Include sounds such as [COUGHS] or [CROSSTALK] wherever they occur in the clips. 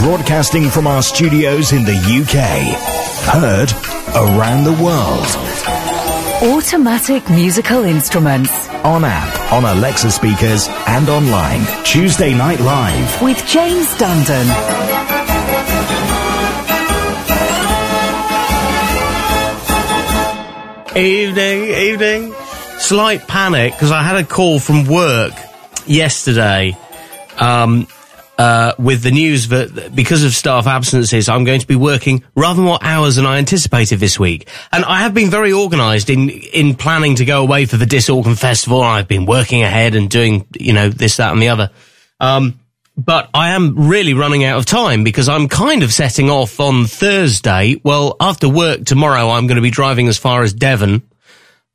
Broadcasting from our studios in the UK. Heard around the world. Automatic musical instruments. On app, on Alexa speakers, and online. Tuesday Night Live. With James Dundon. Evening, evening. Slight panic because I had a call from work yesterday um, uh, with the news that because of staff absences, I'm going to be working rather more hours than I anticipated this week. And I have been very organised in in planning to go away for the Diss Organ Festival. I've been working ahead and doing you know this, that, and the other. Um, but I am really running out of time because I'm kind of setting off on Thursday. Well, after work tomorrow, I'm going to be driving as far as Devon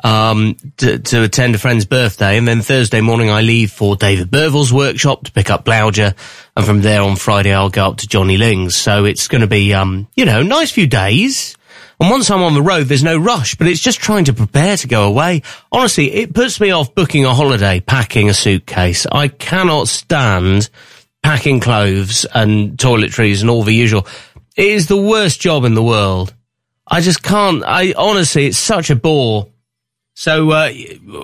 um, to, to, attend a friend's birthday. And then Thursday morning, I leave for David Burville's workshop to pick up Blauger. And from there on Friday, I'll go up to Johnny Ling's. So it's going to be, um, you know, nice few days. And once I'm on the road, there's no rush, but it's just trying to prepare to go away. Honestly, it puts me off booking a holiday, packing a suitcase. I cannot stand packing clothes and toiletries and all the usual. It is the worst job in the world. I just can't, I honestly, it's such a bore. So uh,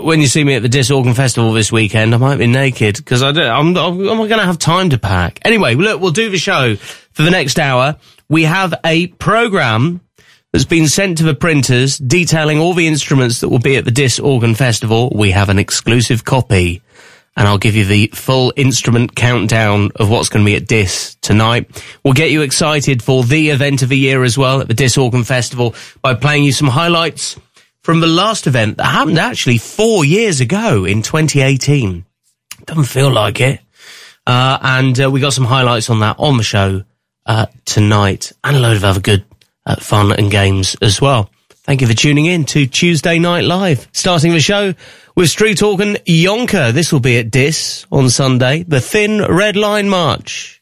when you see me at the Diss Organ Festival this weekend, I might be naked because I don't, I'm, I'm not going to have time to pack. Anyway, look, we'll do the show for the next hour. We have a program that's been sent to the printers detailing all the instruments that will be at the Diss Organ Festival. We have an exclusive copy and I'll give you the full instrument countdown of what's going to be at Diss tonight. We'll get you excited for the event of the year as well at the Diss Organ Festival by playing you some highlights from the last event that happened actually four years ago in 2018. Doesn't feel like it. Uh, and uh, we got some highlights on that on the show uh, tonight and a load of other good uh, fun and games as well. Thank you for tuning in to Tuesday Night Live. Starting the show with Street Organ Yonker. This will be at Diss on Sunday. The Thin Red Line March.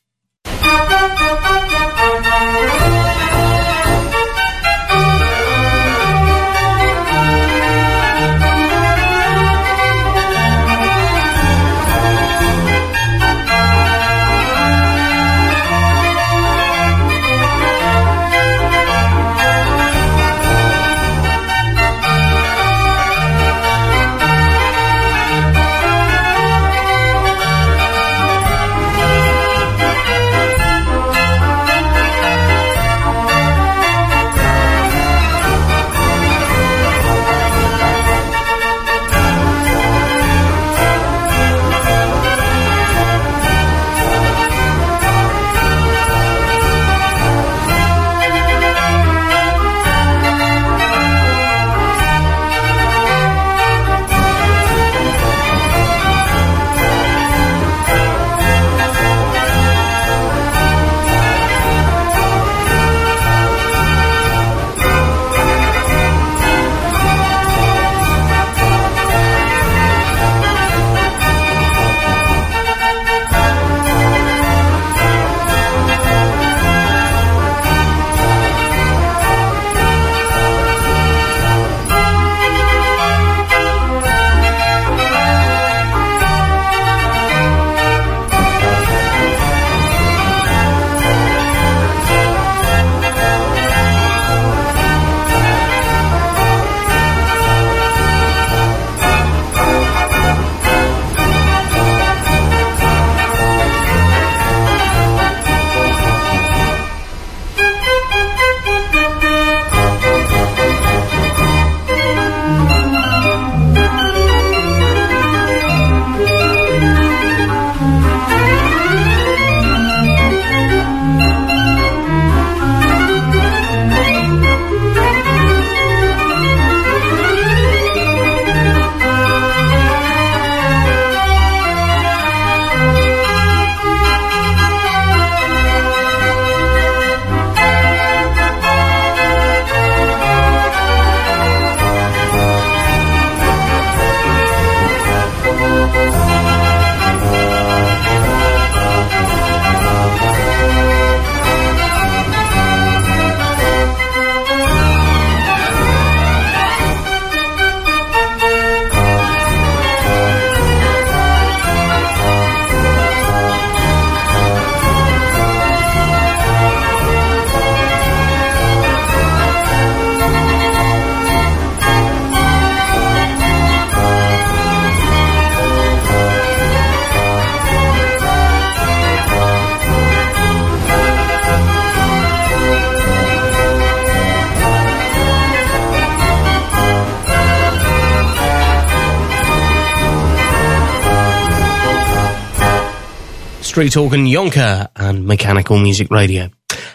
Street Organ, Yonker, and Mechanical Music Radio.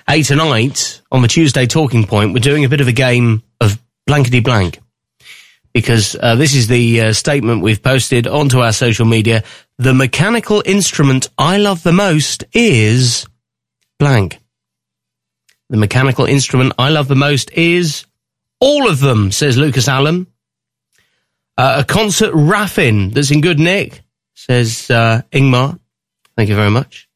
Hey, tonight, on the Tuesday Talking Point, we're doing a bit of a game of blankety blank. Because uh, this is the uh, statement we've posted onto our social media. The mechanical instrument I love the most is blank. The mechanical instrument I love the most is all of them, says Lucas Allen. Uh, a concert raffin that's in good nick, says uh, Ingmar. Thank you very much.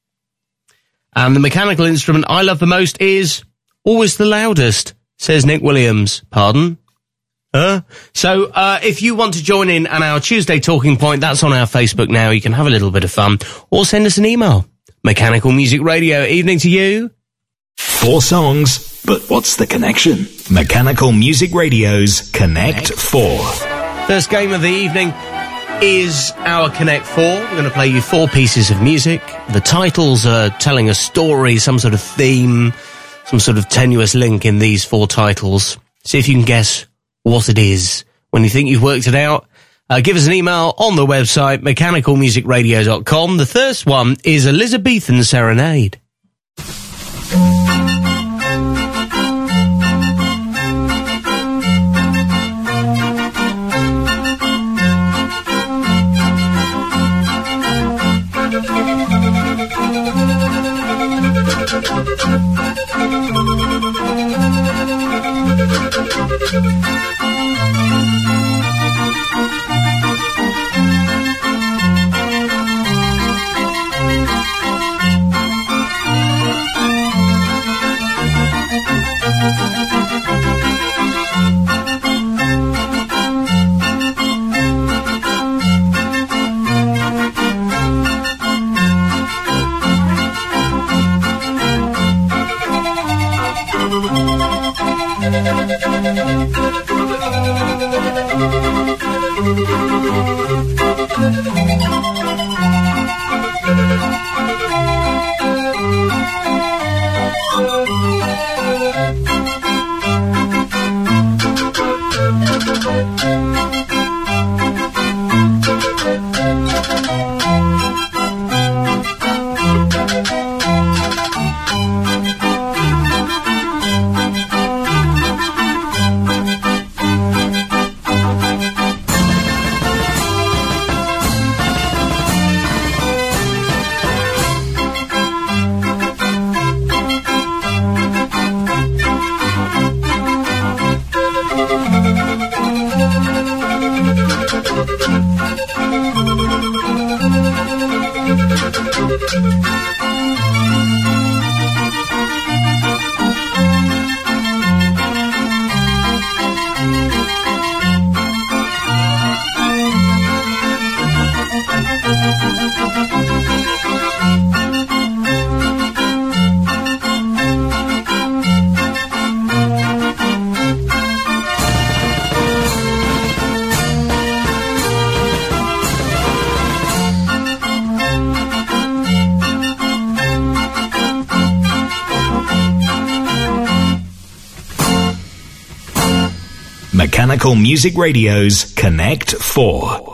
And the mechanical instrument I love the most is always the loudest, says Nick Williams. Pardon? Huh? So, uh, if you want to join in on our Tuesday talking point, that's on our Facebook now. You can have a little bit of fun or send us an email. Mechanical Music Radio, evening to you. Four songs, but what's the connection? Mechanical Music Radio's Connect 4. First game of the evening is our Connect 4. We're going to play you four pieces of music. The titles are telling a story, some sort of theme, some sort of tenuous link in these four titles. See if you can guess what it is. When you think you've worked it out, uh, give us an email on the website, mechanicalmusicradio.com. The first one is Elizabethan Serenade. Music Radio's Connect 4.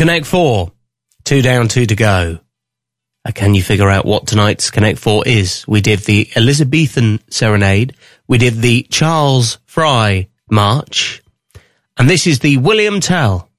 Connect Four, two down, two to go. Uh, can you figure out what tonight's Connect Four is? We did the Elizabethan Serenade, we did the Charles Fry March, and this is the William Tell.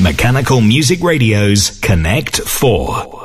Mechanical Music Radio's Connect 4.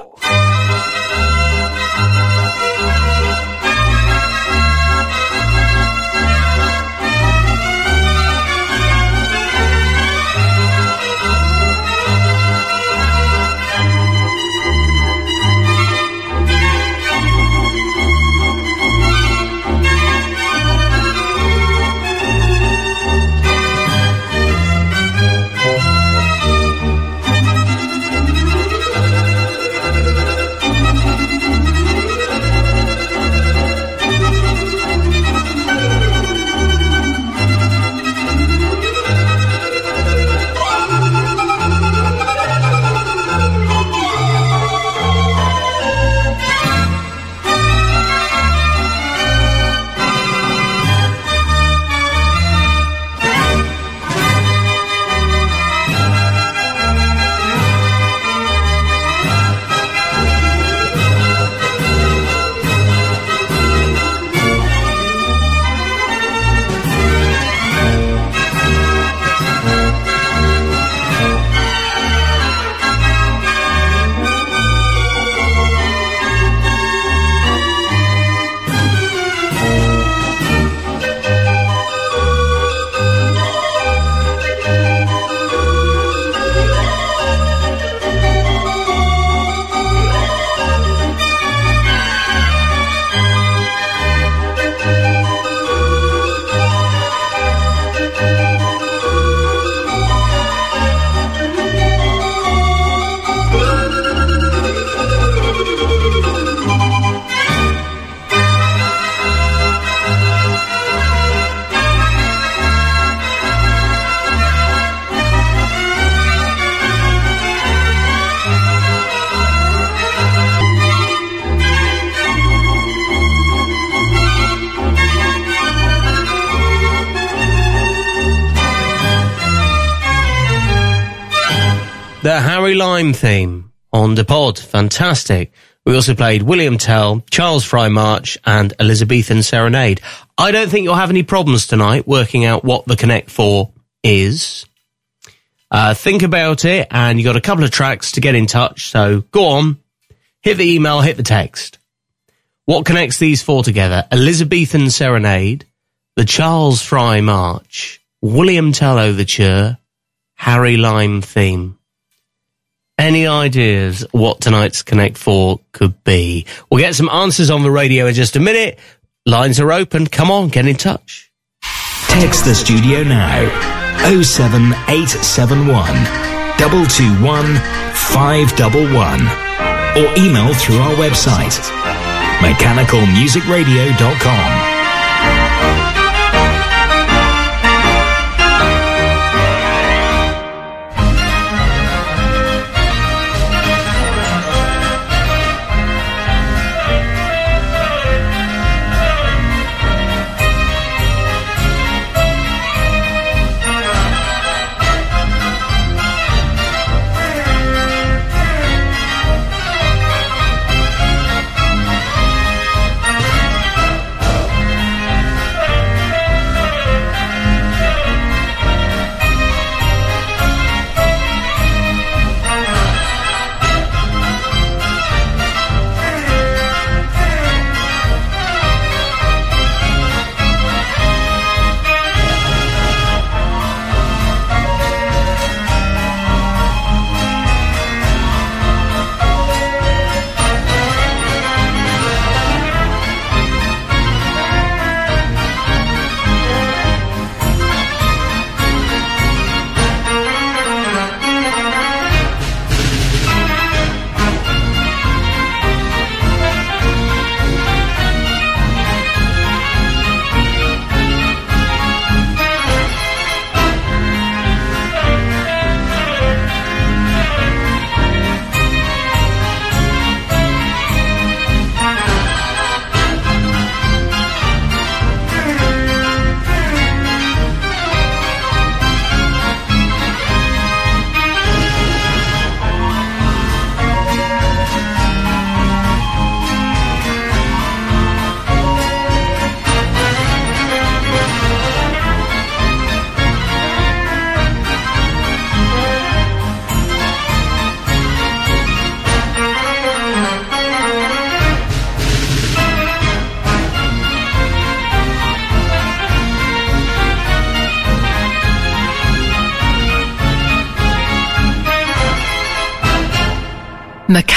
The Harry Lime theme on the pod. Fantastic. We also played William Tell, Charles Fry March, and Elizabethan Serenade. I don't think you'll have any problems tonight working out what the Connect 4 is. Uh, think about it, and you've got a couple of tracks to get in touch, so go on, hit the email, hit the text. What connects these four together? Elizabethan Serenade, the Charles Fry March, William Tell Overture, Harry Lime theme. Any ideas what tonight's Connect 4 could be? We'll get some answers on the radio in just a minute. Lines are open. Come on, get in touch. Text the studio now 07871 221 511 or email through our website mechanicalmusicradio.com.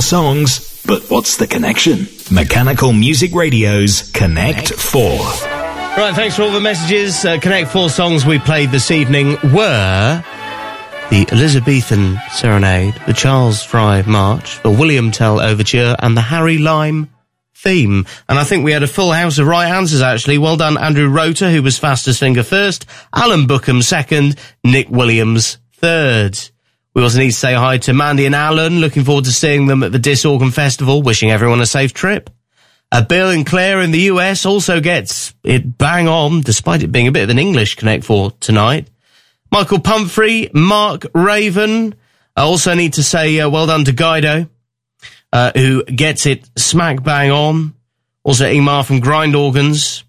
Four songs, but what's the connection? Mechanical Music Radio's Connect 4. Right, thanks for all the messages. Uh, Connect Four songs we played this evening were the Elizabethan Serenade, the Charles Fry March, the William Tell Overture, and the Harry Lime theme. And I think we had a full house of right answers actually. Well done, Andrew Rota, who was fastest finger first, Alan Bookham second, Nick Williams third. We also need to say hi to Mandy and Alan. Looking forward to seeing them at the Diss Organ Festival. Wishing everyone a safe trip. Uh, Bill and Claire in the US also gets it bang on, despite it being a bit of an English Connect for tonight. Michael Pumphrey, Mark Raven. I also need to say uh, well done to Guido, uh, who gets it smack bang on. Also Ingmar from Grind Organs.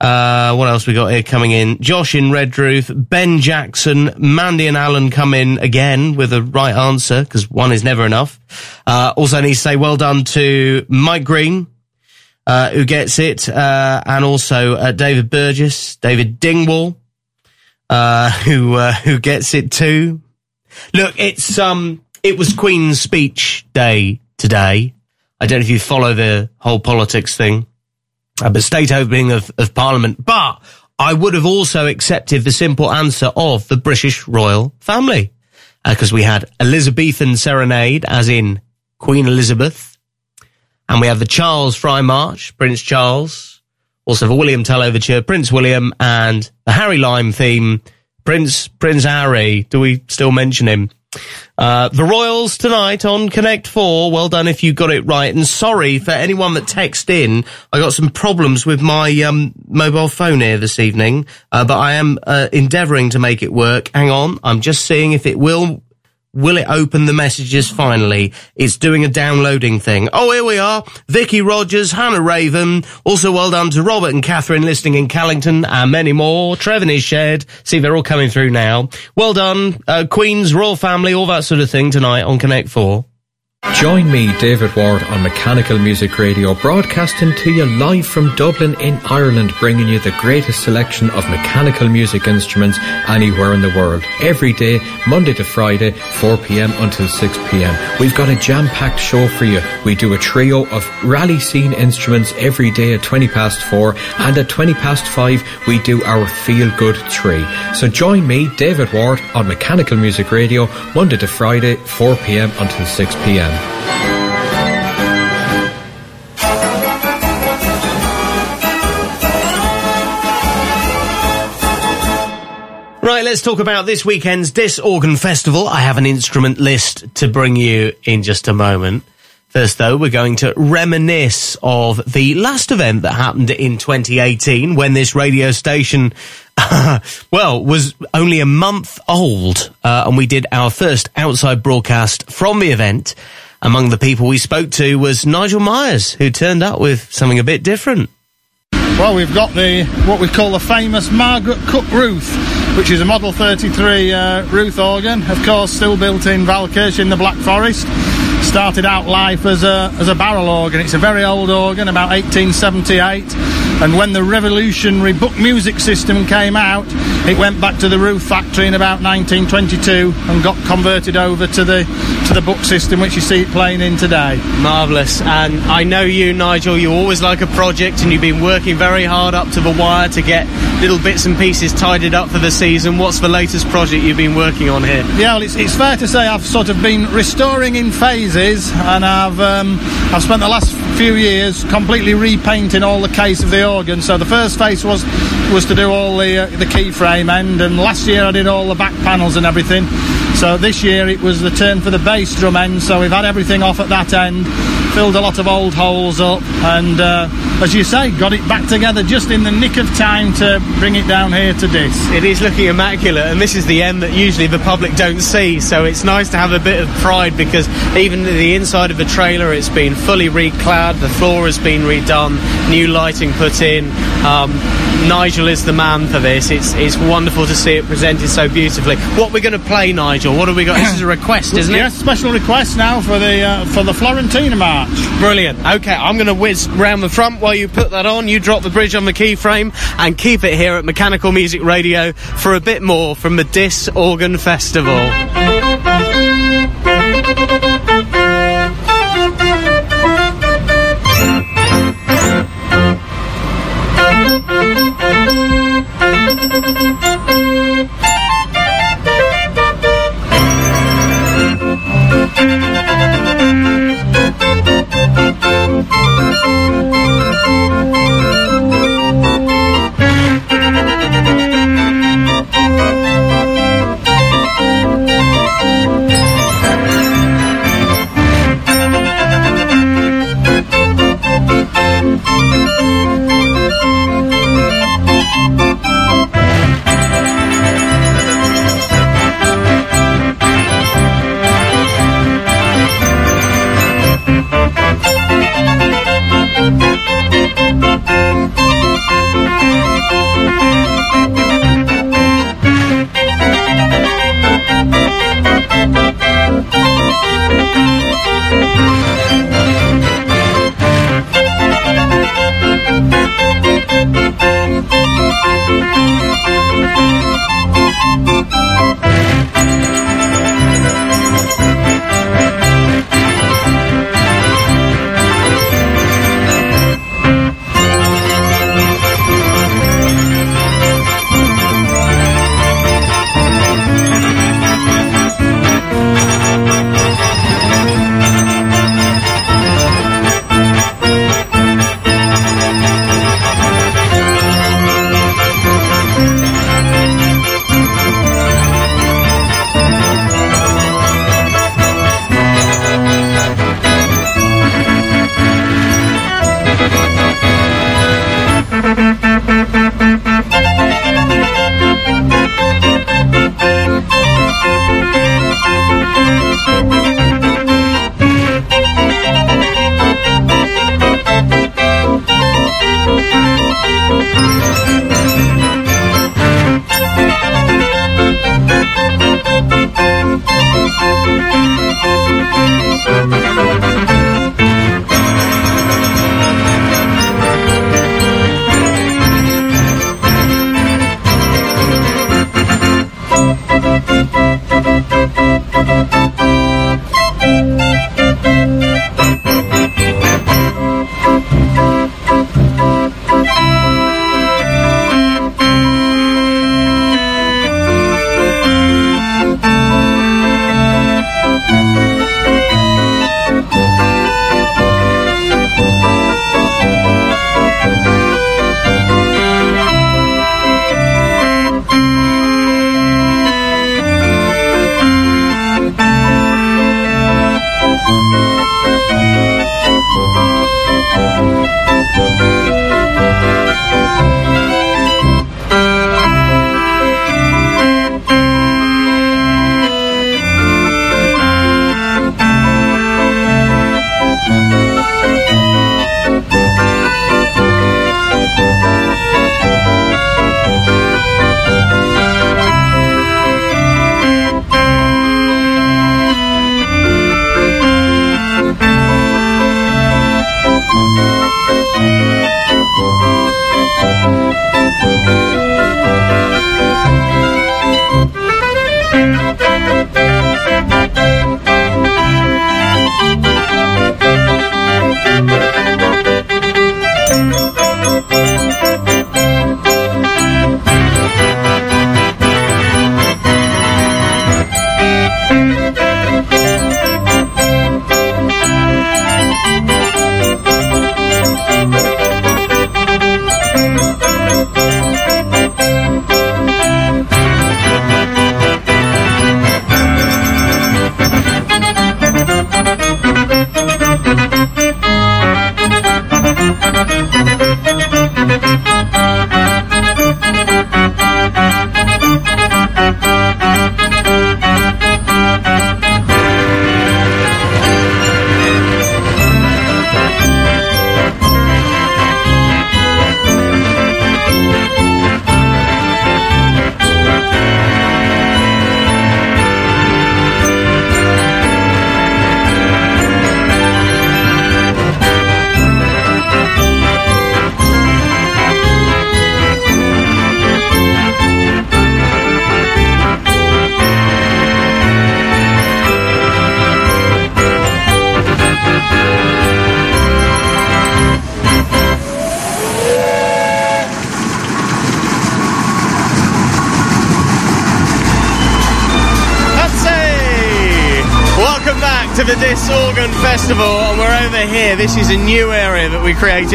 Uh, what else we got here coming in? Josh in Redruth, Ben Jackson, Mandy and Alan come in again with a right answer because one is never enough. Uh, also need to say well done to Mike Green, uh, who gets it, uh, and also uh, David Burgess, David Dingwall, uh, [LAUGHS] who who gets it too. Look, it's um, it was Queen's Speech Day today. I don't know if you follow the whole politics thing, uh, but state opening of, of Parliament. But I would have also accepted the simple answer of the British royal family because we had Elizabethan Serenade, as in Queen Elizabeth, and we have the Charles Fry March, Prince Charles, also the William Tell Overture, Prince William, and the Harry Lime theme, Prince Prince Harry. Do we still mention him? Uh, the Royals tonight on Connect 4. Well done if you got it right. And sorry for anyone that texted in. I got some problems with my um, mobile phone here this evening, uh, but I am uh, endeavouring to make it work. Hang on. I'm just seeing if it will Will it open the messages finally? It's doing a downloading thing. Oh, here we are. Vicky Rogers, Hannah Raven. Also well done to Robert and Catherine listening in Callington and many more. Trevin is shared. See, they're all coming through now. Well done. Uh, Queen's, Royal Family, all that sort of thing tonight on Connect 4. Join me, David Ward, on Mechanical Music Radio, broadcasting to you live from Dublin in Ireland, bringing you the greatest selection of mechanical music instruments anywhere in the world. Every day, Monday to Friday, 4pm until 6pm. We've got a jam-packed show for you. We do a trio of rally scene instruments every day at 20 past 4, and at 20 past 5, we do our Feel Good 3. So join me, David Ward, on Mechanical Music Radio, Monday to Friday, 4pm until 6pm. Right, let's talk about this weekend's Diss Organ Festival. I have an instrument list to bring you in just a moment. First, though, we're going to reminisce of the last event that happened in 2018 when this radio station, [LAUGHS] well, was only a month old, uh, and we did our first outside broadcast from the event. Among the people we spoke to was Nigel Myers, who turned up with something a bit different. Well, we've got the what we call the famous Margaret Cook Ruth, which is a Model 33 uh, Ruth organ, of course, still built in Waldkirch in the Black Forest. Started out life as a as a barrel organ. It's a very old organ, about 1878. And when the revolutionary book music system came out, it went back to the Ruth factory in about 1922 and got converted over to the to the book system, which you see it playing in today. Marvellous. And I know you, Nigel, you always like a project and you've been working very hard up to the wire to get little bits and pieces tidied up for the season. What's the latest project you've been working on here? Yeah, well, it's, it's fair to say I've sort of been restoring in phases and I've, um, I've spent the last few years completely repainting all the case of the organ. So the first phase was was to do all the uh, the keyframe end, and last year I did all the back panels and everything. So this year it was the turn for the bass drum end. So we've had everything off at that end, filled a lot of old holes up, and uh, as you say, got it back together just in the nick of time to bring it down here to this. It is looking immaculate, and this is the end that usually the public don't see. So it's nice to have a bit of pride because even the inside of the trailer, it's been fully reclad, the floor has been redone, new lighting put in. Um, Nigel is the man for this. It's it's wonderful to see it presented so beautifully. What we're going to play, Nigel? What have we got? This is a request, [COUGHS] isn't it? Yes, special request now for the uh, for the Florentiner March. Brilliant. Okay, I'm going to whiz round the front while you put that on. You drop the bridge on the keyframe and keep it here at Mechanical Music Radio for a bit more from the Diss Organ Festival.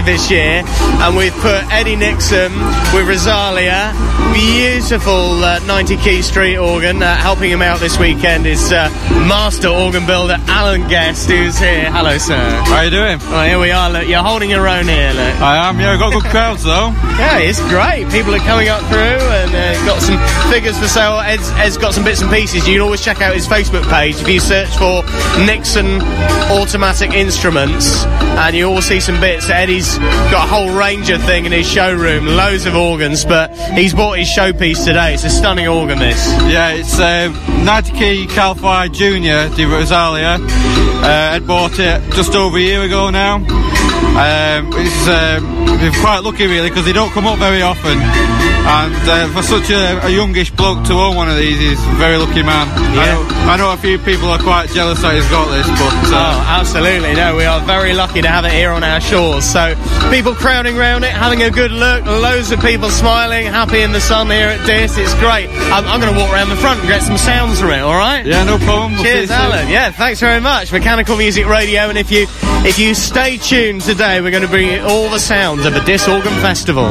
This year, and we've put Eddie Nixon with Rosalia, beautiful uh, 90 key street organ. Uh, helping him out this weekend is uh, master organ builder Alan Guest, who's here. Hello, sir. How are you doing? Well, here we are. Look, you're holding your own here. Look. I am. Yeah, got good crowds though. Yeah, it's great. People are coming up through and uh, got some figures for sale. Ed's, Ed's got some bits and pieces. You can always check out his Facebook page if you search for Nixon Automatic Instruments, and you all see some bits. Eddie's got a whole Ranger thing in his showroom, loads of organs, but he's bought his showpiece today. It's a stunning organ, this. Yeah, it's uh, 90 key Cal 5 Junior di Rosalia. Uh, Ed bought it just over a year ago now. Um, it's um, we're quite lucky really because they don't come up very often. And uh, for such a, a, youngish bloke to own one of these, he's a very lucky man. Yeah. I, know, I know a few people are quite jealous that he's got this, but uh, oh, absolutely no, we are very lucky to have it here on our shores. So people crowding around it, having a good look, loads of people smiling, happy in the sun here at Diss. It's great. I'm, I'm going to walk around the front and get some sounds from it. All right? Yeah, no problem. We'll Cheers, Alan. Yeah, thanks very much. Mechanical Music Radio, and if you if you stay tuned today, we're going to bring you all the sounds of the Diss Organ Festival.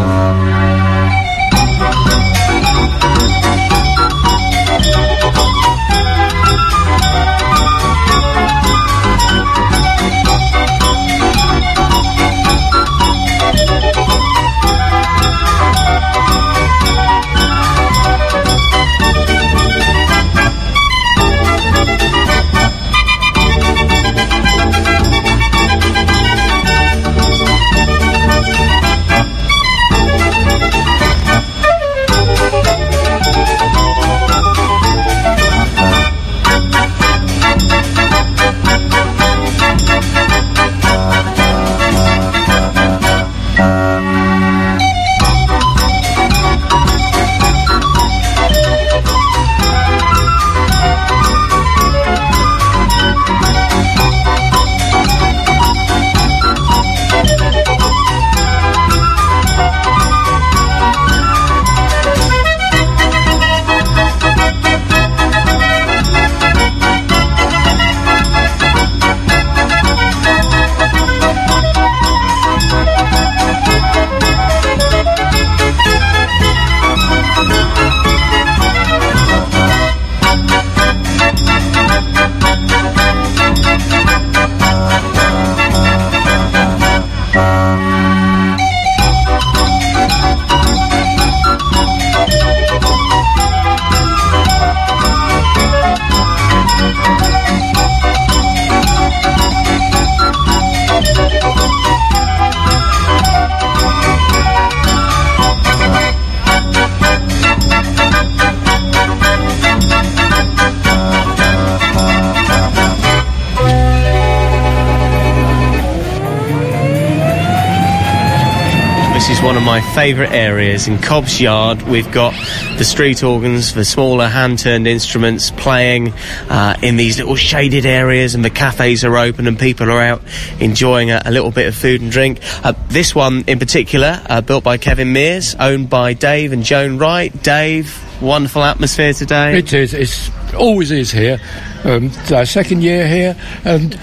My favourite areas. In Cobb's Yard, we've got the street organs for smaller hand turned instruments playing uh, in these little shaded areas, and the cafes are open and people are out enjoying a, a little bit of food and drink. Uh, this one in particular, uh, built by Kevin Mears, owned by Dave and Joan Wright. Dave, wonderful atmosphere today. It is. It's always is here. Um, it's our second year here, and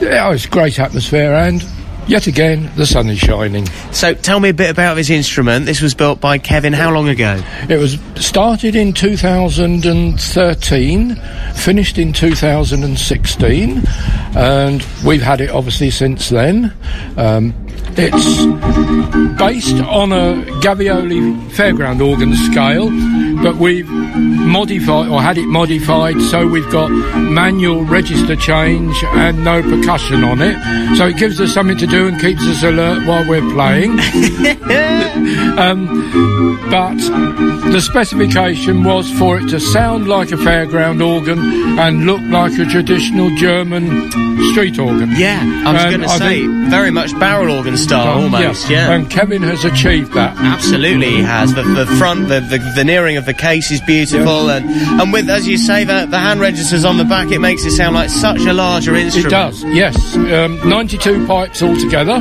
yeah, it's great atmosphere. And yet again, the sun is shining. So tell me a bit about this instrument. This was built by Kevin how long ago? It was started in 2013, finished in 2016, and we've had it obviously since then. Um, it's based on a Gavioli fairground organ scale, but we've modified or had it modified so we've got manual register change and no percussion on it. So it gives us something to do and keeps us alert while we're playing. [LAUGHS] um, but the specification was for it to sound like a fairground organ and look like a traditional German street organ. Yeah, I was going to say, think- very much barrel organ style almost, yeah. And Kevin has achieved that. Absolutely, he has. The, the front, the, the veneering of the case is beautiful, and, and with, as you say, the, the hand registers on the back, it makes it sound like such a larger instrument. It does, yes. Um, 92 pipes altogether,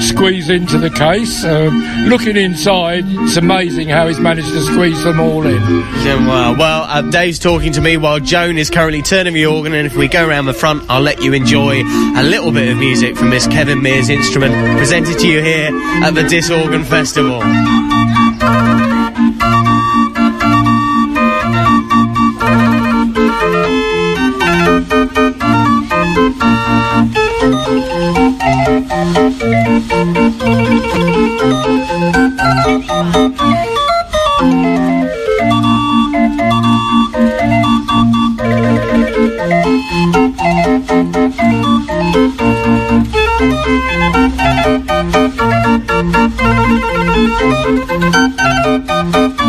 squeeze into the case. Um, looking inside, it's amazing how he's managed to squeeze them all in. Yeah, well, well uh, Dave's talking to me while Joan is currently turning the organ, and if we go around the front, I'll let you enjoy a little bit of music from this Kevin Mears instrument presented to you here at the Diss Organ Festival. Some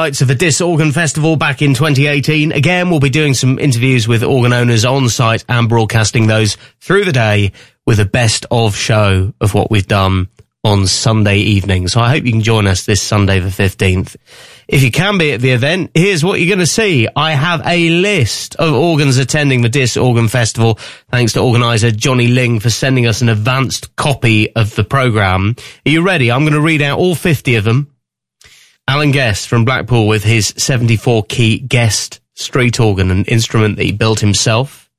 highlights of the Diss Organ Festival back in 2018. Again, we'll be doing some interviews with organ owners on site and broadcasting those through the day with a best of show of what we've done on Sunday evening. So I hope you can join us this Sunday the 15th. If you can be at the event, here's what you're going to see. I have a list of organs attending the Diss Organ Festival. Thanks to organizer Johnny Ling for sending us an advanced copy of the program. Are you ready? I'm going to read out all 50 of them. Alan Guest from Blackpool with his 74 key Guest street organ, an instrument that he built himself.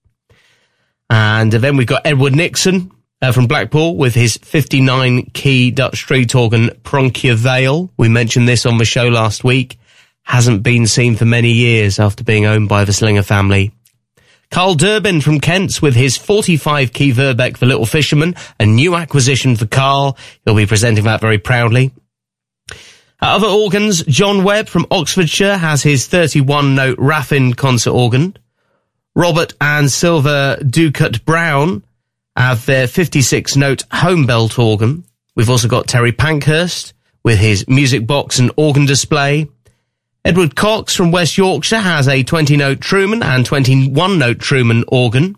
And then we've got Edward Nixon uh, from Blackpool with his 59 key Dutch street organ Pronkje Vale. We mentioned this on the show last week. Hasn't been seen for many years after being owned by the Slinger family. Carl Durbin from Kent's with his 45 key Verbeeck for Little Fisherman, a new acquisition for Carl. He'll be presenting that very proudly. Other organs, John Webb from Oxfordshire has his 31 note Raffin concert organ. Robert and Silver Ducat Brown have their 56 note home belt organ. We've also got Terry Pankhurst with his music box and organ display. Edward Cox from West Yorkshire has a 20 note Truman and 21 note Truman organ.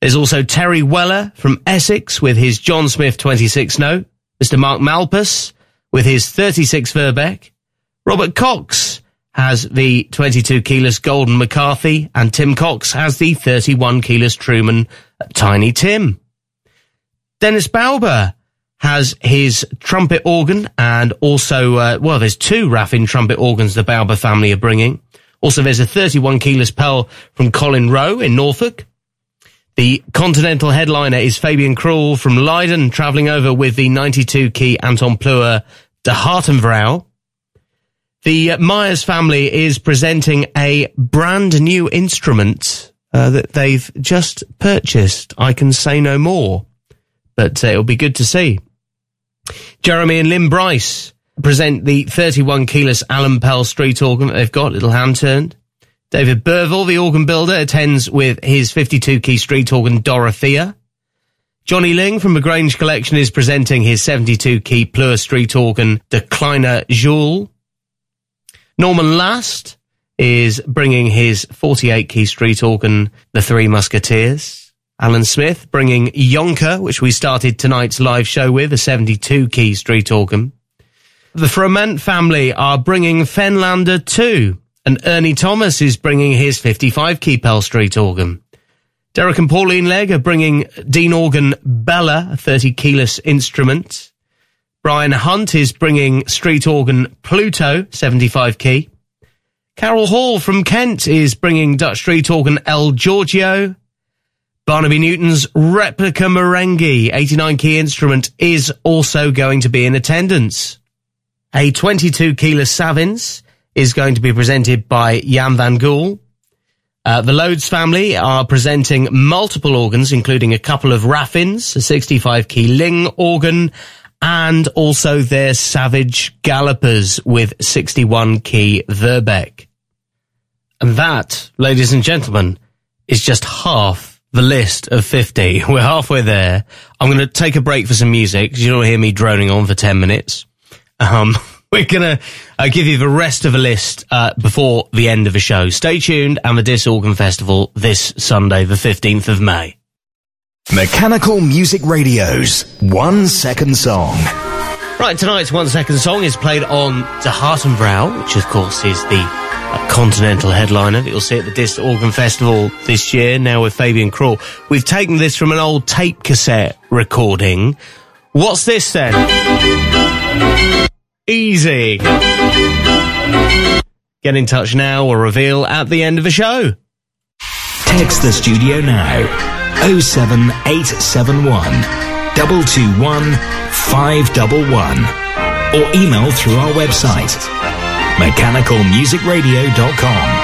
There's also Terry Weller from Essex with his John Smith 26 note. Mr. Mark Malpas with his 36 Verbeeck. Robert Cox has the 22 keyless Golden McCarthy and Tim Cox has the 31 keyless Truman Tiny Tim. Dennis Bauber has his trumpet organ and also, uh, well, there's two Raffin trumpet organs the Bauber family are bringing. Also, there's a 31 keyless Pell from Colin Rowe in Norfolk. The continental headliner is Fabian Krul from Leiden, travelling over with the 92 key Anton Pleur de Hartenvrouw. The Myers family is presenting a brand new instrument uh, that they've just purchased. I can say no more, but uh, it'll be good to see. Jeremy and Lynn Bryce present the 31 keyless Allen Pell street organ that they've got, little hand turned. David Burville, the organ builder, attends with his 52 key street organ Dorothea. Johnny Ling from the Grange Collection is presenting his 72 key Pleur street organ Decliner Jules. Norman Last is bringing his 48 key street organ The Three Musketeers. Alan Smith bringing Yonker, which we started tonight's live show with, a 72 key street organ. The Froment family are bringing Fenlander 2, and Ernie Thomas is bringing his 55 key Pell Street organ. Derek and Pauline Legg are bringing Dean organ Bella, a 30 keyless instrument. Brian Hunt is bringing street organ Pluto, 75 key. Carol Hall from Kent is bringing Dutch street organ El Giorgio. Barnaby Newton's replica Marenghi, 89 key instrument, is also going to be in attendance. A 22 keyless Savins is going to be presented by Jan van Gool. Uh, the Loads family are presenting multiple organs, including a couple of Raffins, a 65 key Ling organ, and also their Savage Gallopers with 61 key Verbeeck. And that, ladies and gentlemen, is just half the list of 50. [LAUGHS] We're halfway there. I'm going to take a break for some music because you don't hear me droning on for 10 minutes. Um, [LAUGHS] we're going to uh, give you the rest of the list uh, before the end of the show. Stay tuned and the Diss Organ Festival this Sunday, the 15th of May. Mechanical Music Radio's One Second Song. Right, tonight's one second song is played on De Hartenvrouw, which of course is the uh, continental headliner that you'll see at the Diss Organ Festival this year, now with Fabian Krul. We've taken this from an old tape cassette recording. What's this then? Easy. Get in touch now or reveal at the end of the show. Text the studio now 07871 221 511 or email through our website mechanicalmusicradio.com.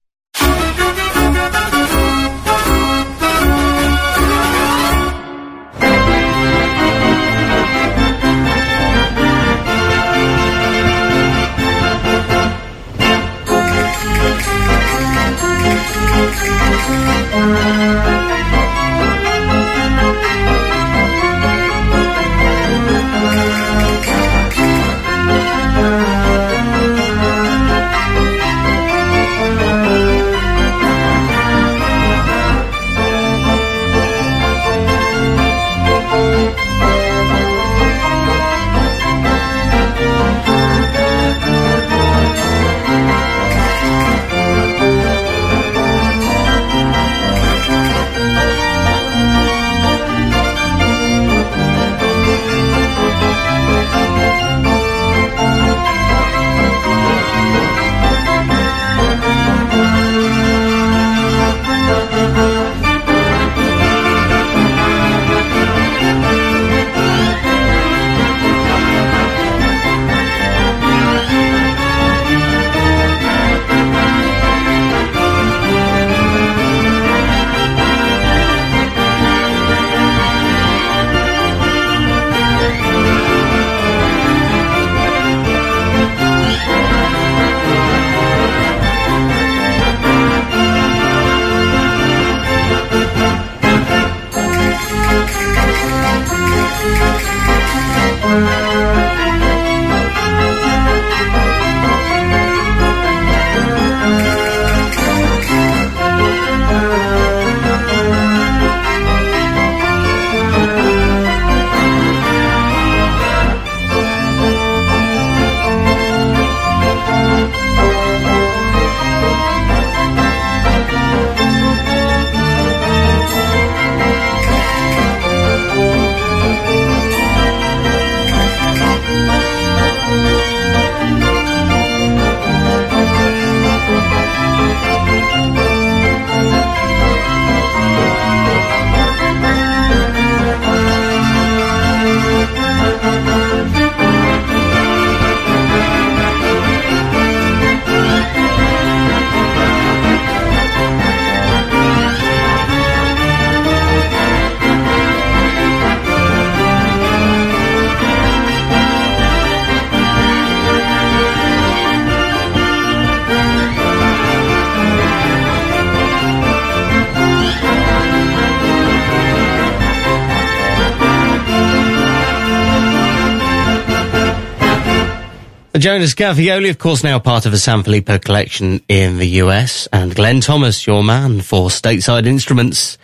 Jonas Gavioli, of course, now part of a Sanfilippo collection in the US, and Glenn Thomas, your man for Stateside Instruments.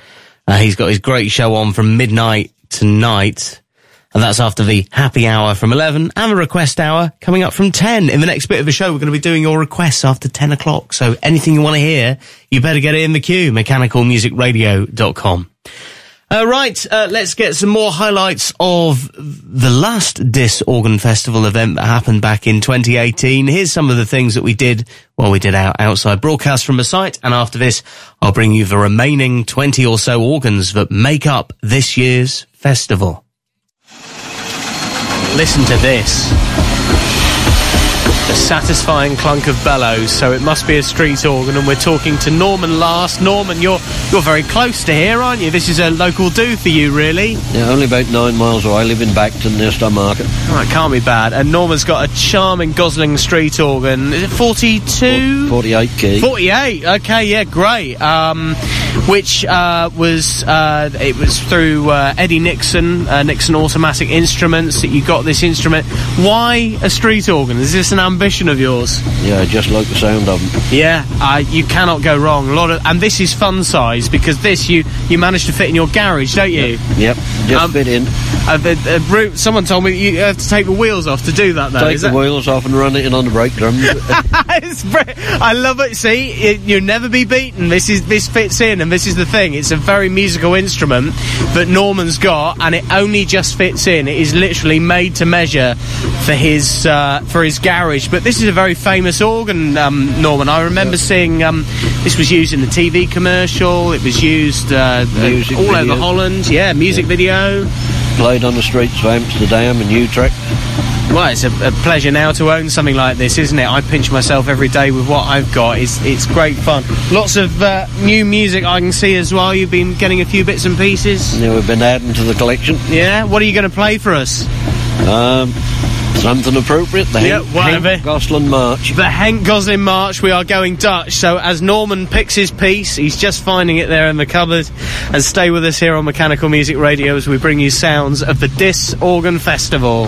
Uh, he's got his great show on from midnight tonight. And that's after the happy hour from 11 and the request hour coming up from 10. In the next bit of the show, we're going to be doing your requests after 10 o'clock. So anything you want to hear, you better get it in the queue, mechanicalmusicradio.com. Uh, right, uh, let's get some more highlights of the last Diss Organ Festival event that happened back in 2018. Here's some of the things that we did while we did our outside broadcast from the site, and after this, I'll bring you the remaining 20 or so organs that make up this year's festival. Listen to this. A satisfying clunk of bellows, so it must be a street organ, and we're talking to Norman last. Norman, you're you're very close to here, aren't you? This is a local do for you, really. Yeah, only about nine miles away. I live in Bacton, near Stowmarket. Oh, it can't be bad. And Norman's got a charming Gosling street organ. Is it 42? 48 key. 48. Okay, yeah, great. Um, which uh, was uh, it was through uh, Eddie Nixon, uh, Nixon Automatic Instruments that you got this instrument. Why a street organ? Is this an ambition of yours? Yeah, just like the sound of them. Yeah, uh, you cannot go wrong. A lot of, and this is fun size because this you you manage to fit in your garage, don't you? Yep, just Um, fit in. Uh, the, the route, someone told me you have to take the wheels off to do that. Though. Take the that- wheels off and run it in on the brake drum. [LAUGHS] I love it. See, it, you'll never be beaten. This is this fits in, and this is the thing. It's a very musical instrument that Norman's got, and it only just fits in. It is literally made to measure for his uh, for his garage. But this is a very famous organ, um, Norman. I remember seeing um, this was used in the TV commercial. It was used uh, Music all over. Holland. Yeah, music video. Played on the streets of Amsterdam and Utrecht. Well, it's a, a pleasure now to own something like this, isn't it? I pinch myself every day with what I've got. It's it's great fun. Lots of uh, new music I can see as well. You've been getting a few bits and pieces. Yeah, we've been adding to the collection. Yeah. What are you going to play for us? Um, something appropriate. The Yeah, Henk, whatever. Gosling March. The Hank Gosling March. We are going Dutch. So as Norman picks his piece, he's just finding it there in the cupboard. And stay with us here on Mechanical Music Radio as we bring you sounds of the Diss Organ Festival.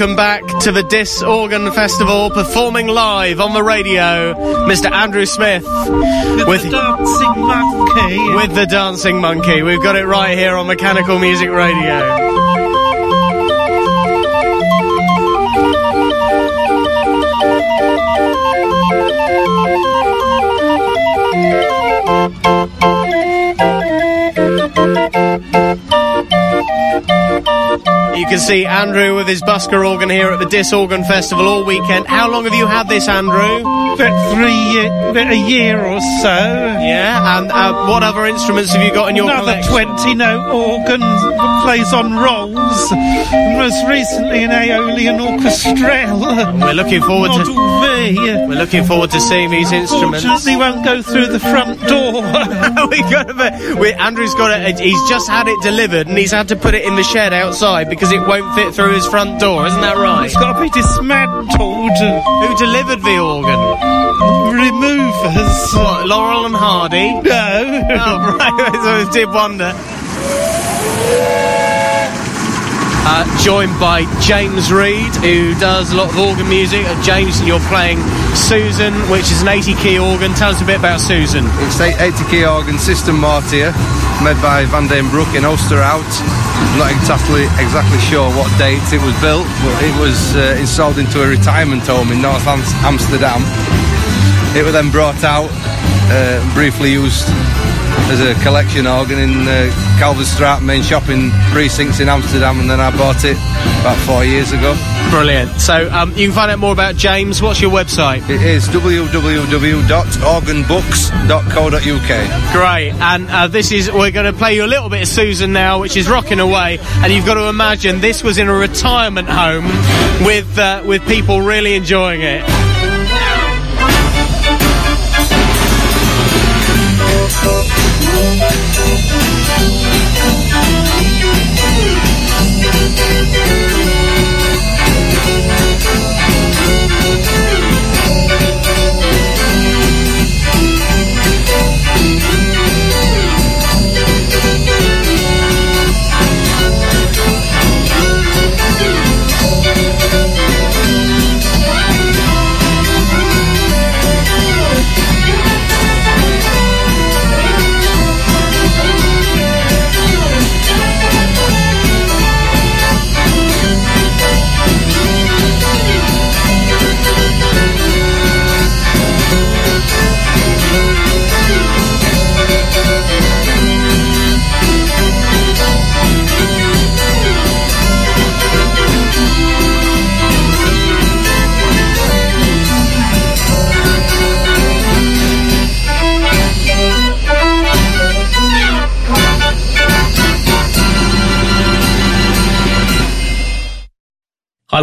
Welcome back to the Diss Organ Festival, performing live on the radio, Mr. Andrew Smith with, the dancing monkey. with the Dancing Monkey. We've got it right here on Mechanical Music Radio. You can see Andrew with his busker organ here at the Diss Organ Festival all weekend. How long have you had this, Andrew? About three, ye- about a year or so. Yeah, and uh, what other instruments have you got in your Another collection? 20 note organ that plays on rolls. Most recently an Aeolian Orchestrelle. We're looking forward to Model V. we're looking forward to seeing these instruments. Fortunately, won't go through the front door. [LAUGHS] we got to, we, Andrew's got it. He's just had it delivered, and he's had to put it in the shed outside because it won't fit through his front door. Isn't that right? It's got to be dismantled. Who delivered the organ? Removers. What, Laurel and Hardy? No. [LAUGHS] Oh, right. [LAUGHS] I did wonder. Uh, joined by James Reed, who does a lot of organ music. Uh, James, you're playing Susan, which is an 80 key organ. Tell us a bit about Susan. It's a 80 key organ system Mortier made by Van den Broek in Oosterhout. I'm not exactly exactly sure what date it was built, but it was uh, installed into a retirement home in North Am- Amsterdam. It was then brought out, uh, briefly used as a collection organ in uh, Kalverstraat main shopping precincts in Amsterdam, and then I bought it about four years ago. Brilliant. So um, you can find out more about James. What's your website? It is www.organbooks.co.uk. Great. And uh, this is, we're going to play you a little bit of Susan now, which is rocking away. And you've got to imagine this was in a retirement home with, uh, with people really enjoying it.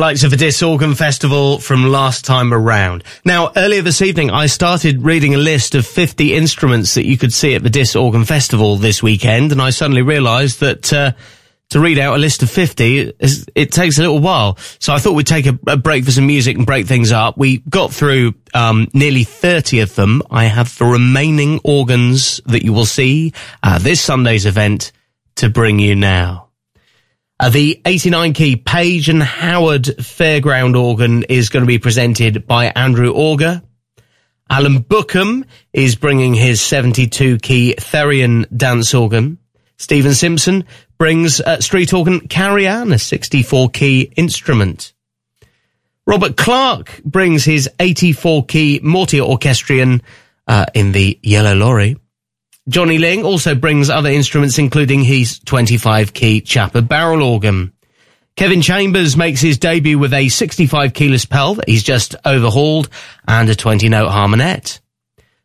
Of the Diss Organ Festival from last time around. Now, earlier this evening, I started reading a list of 50 instruments that you could see at the Diss Organ Festival this weekend, and I suddenly realised that uh, to read out a list of 50, it takes a little while. So I thought we'd take a, a break for some music and break things up. We got through um, nearly 30 of them. I have the remaining organs that you will see this Sunday's event to bring you now. Uh, the 89 key Page and Howard Fairground organ is going to be presented by Andrew Auger. Alan Bookham is bringing his 72 key Therian dance organ. Stephen Simpson brings uh, street organ Carry On, a 64 key instrument. Robert Clark brings his 84 key Mortier Orchestrion uh, in the Yellow Lorry. Johnny Ling also brings other instruments, including his 25 key Chiappa barrel organ. Kevin Chambers makes his debut with a 65 keyless Pell that he's just overhauled and a 20 note harmonet.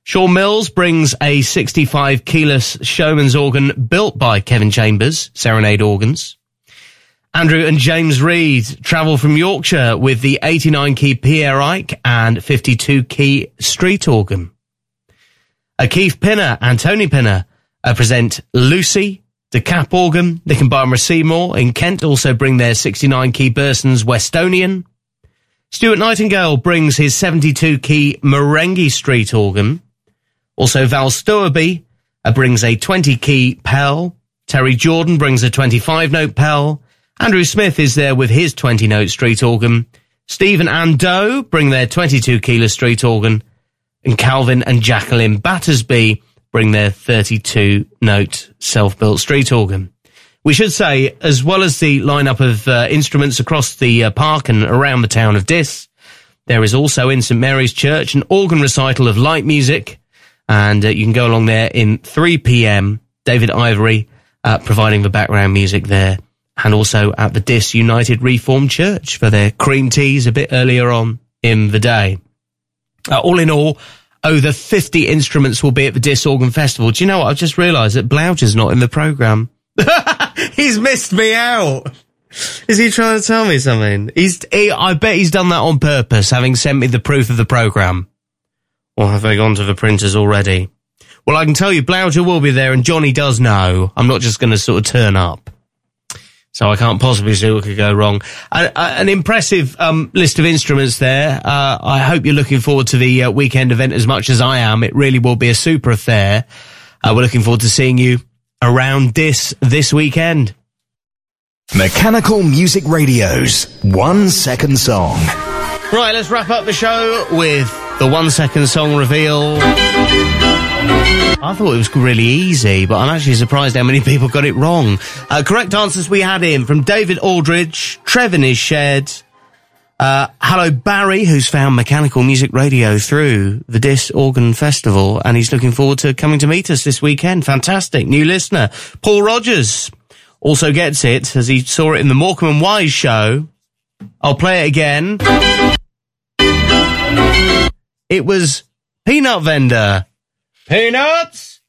Sean Mills brings a 65 keyless showman's organ built by Kevin Chambers, Serenade Organs. Andrew and James Reed travel from Yorkshire with the 89 key Pierre Eich and 52 key street organ. Uh, Keith Pinner and Tony Pinner uh, present Lucy, the Cap Organ. Nick and Barbara Seymour in Kent also bring their 69 key Bursens Westonian. Stuart Nightingale brings his 72 key Marenghi Street organ. Also Val Stowerby uh, brings a 20 key Pell. Terry Jordan brings a 25 note Pell. Andrew Smith is there with his 20 note street organ. Stephen and Doe bring their 22 kilo street organ. And Calvin and Jacqueline Battersby bring their 32 note self built street organ. We should say, as well as the lineup of uh, instruments across the uh, park and around the town of Diss, there is also in St Mary's Church an organ recital of light music, and uh, you can go along there in 3 p.m. David Ivory uh, providing the background music there, and also at the Diss United Reformed Church for their cream teas a bit earlier on in the day. Uh, all in all, over 50 instruments will be at the Diss Organ Festival. Do you know what? I've just realised that Bloucher's not in the programme. [LAUGHS] he's missed me out. Is he trying to tell me something? He's, he, I bet he's done that on purpose, having sent me the proof of the programme. Or have they gone to the printers already? Well, I can tell you, Bloucher will be there, and Johnny does know. I'm not just going to sort of turn up. So I can't possibly see what could go wrong. Uh, uh, an impressive um, list of instruments there. Uh, I hope you're looking forward to the uh, weekend event as much as I am. It really will be a super affair. Uh, we're looking forward to seeing you around this this weekend. Mechanical Music Radio's One Second Song. Right, let's wrap up the show with the one second song reveal. I thought it was really easy, but I'm actually surprised how many people got it wrong. Uh, correct answers we had in from David Aldridge, Trevin is shared. Uh, hello, Barry, who's found Mechanical Music Radio through the Diss Organ Festival, and he's looking forward to coming to meet us this weekend. Fantastic. New listener. Paul Rogers also gets it as he saw it in the Morecambe and Wise show. I'll play it again. It was Peanut Vendor. Peanuts!